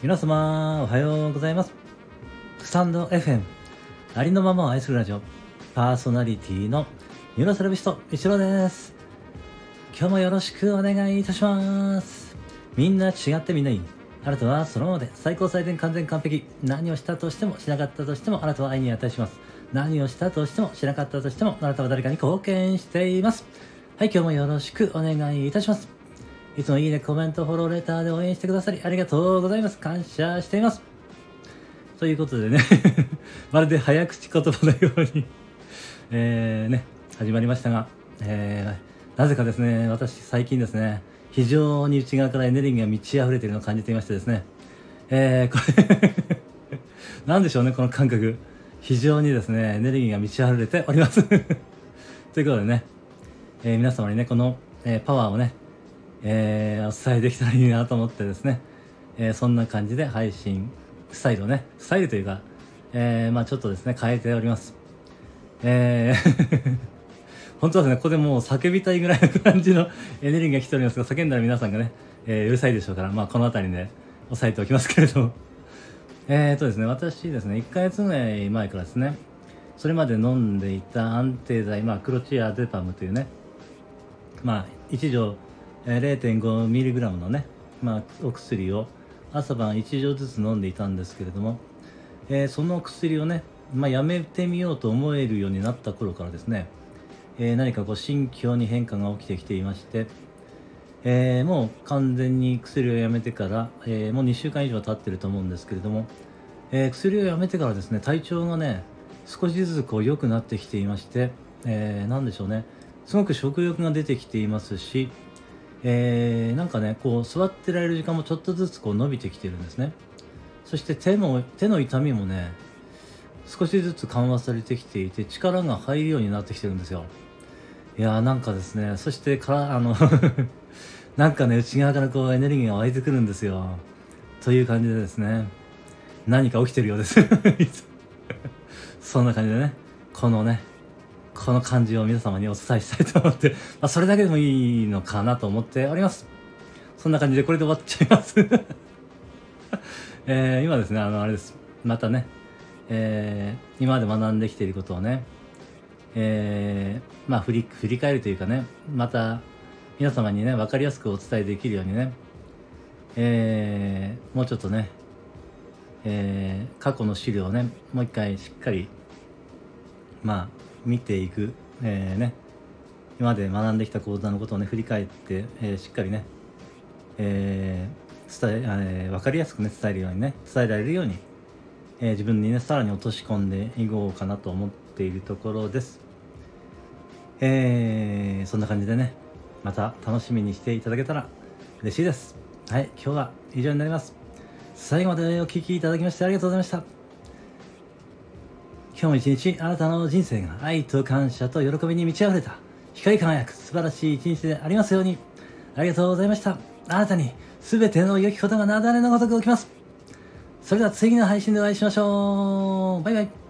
皆様おはようございます。スタンド FM ありのままを愛するラジオパーソナリティのユーロセラビスト一郎です。今日もよろしくお願いいたします。みんな違ってみんないい。あなたはそのままで最高最善完全完璧。何をしたとしてもしなかったとしてもあなたは愛に値します。何をしたとしてもしなかったとしてもあなたは誰かに貢献しています。はい今日もよろしくお願いいたします。いつもいいね、コメント、フォロー、レターで応援してくださりありがとうございます。感謝しています。ということでね まるで早口言葉のようにえ、ね、始まりましたが、えー、なぜかですね、私最近ですね、非常に内側からエネルギーが満ち溢れているのを感じていましてですね、えー、これ なんでしょうね、この感覚。非常にですね、エネルギーが満ち溢れております ということでね、えー、皆様にね、この、えー、パワーをね、えー、お伝えできたらいいなと思ってですね、えー、そんな感じで配信スタイルをね、スタイルというか、えー、まあちょっとですね、変えております。えー 本当はですね、ここでもう叫びたいぐらいの感じの エネルギーが来ておりますが、叫んだら皆さんがね、えー、うるさいでしょうから、まあこの辺りで押さえておきますけれども。えーとですね、私ですね、1ヶ月ぐらい前からですね、それまで飲んでいた安定剤、まあクロチアデパムというね、まあ一錠 0.5mg のね、まあ、お薬を朝晩1錠ずつ飲んでいたんですけれども、えー、その薬をね、まあ、やめてみようと思えるようになった頃からですね、えー、何かこう心境に変化が起きてきていまして、えー、もう完全に薬をやめてから、えもう2週間以上経ってると思うんですけれども、え薬をやめてからですね体調がね少しずつこう良くなってきていまして、えー、何でしょうね。すごく食欲が出てきていますし、えー、なんかねこう座ってられる時間もちょっとずつこう伸びてきてるんですね。そして手も手の痛みもね少しずつ緩和されてきていて力が入るようになってきてるんですよ。いやーなんかですねそしてからあの なんかね内側からこうエネルギーが湧いてくるんですよ。という感じでですね何か起きてるようです。そんな感じでねこのねこの感じを皆様にお伝えしたいと思って、まあ、それだけでもいいのかなと思っております。そんな感じでこれで終わっちゃいます えー、今ですね、あの、あれです。またね、えー、今まで学んできていることをね、えー、まあ振り、振り返るというかね、また皆様にね、分かりやすくお伝えできるようにね、えー、もうちょっとね、えー、過去の資料をね、もう一回しっかり、まあ、見ていく、えー、ね、今まで学んできた講座のことをね振り返って、えー、しっかりね、えー、伝ええー、分かりやすくね伝えるようにね伝えられるように、え、自分にねさらに落とし込んでいこうかなと思っているところです。え、そんな感じでねまた楽しみにしていただけたら嬉しいです。はい今日は以上になります。最後までお聴きいただきましてありがとうございました。今日も一日あなたの人生が愛と感謝と喜びに満ち溢れた。光り輝く素晴らしい一日でありますように。ありがとうございました。あなたに全ての良きことがなだれのごとく起きます。それでは次の配信でお会いしましょう。バイバイ。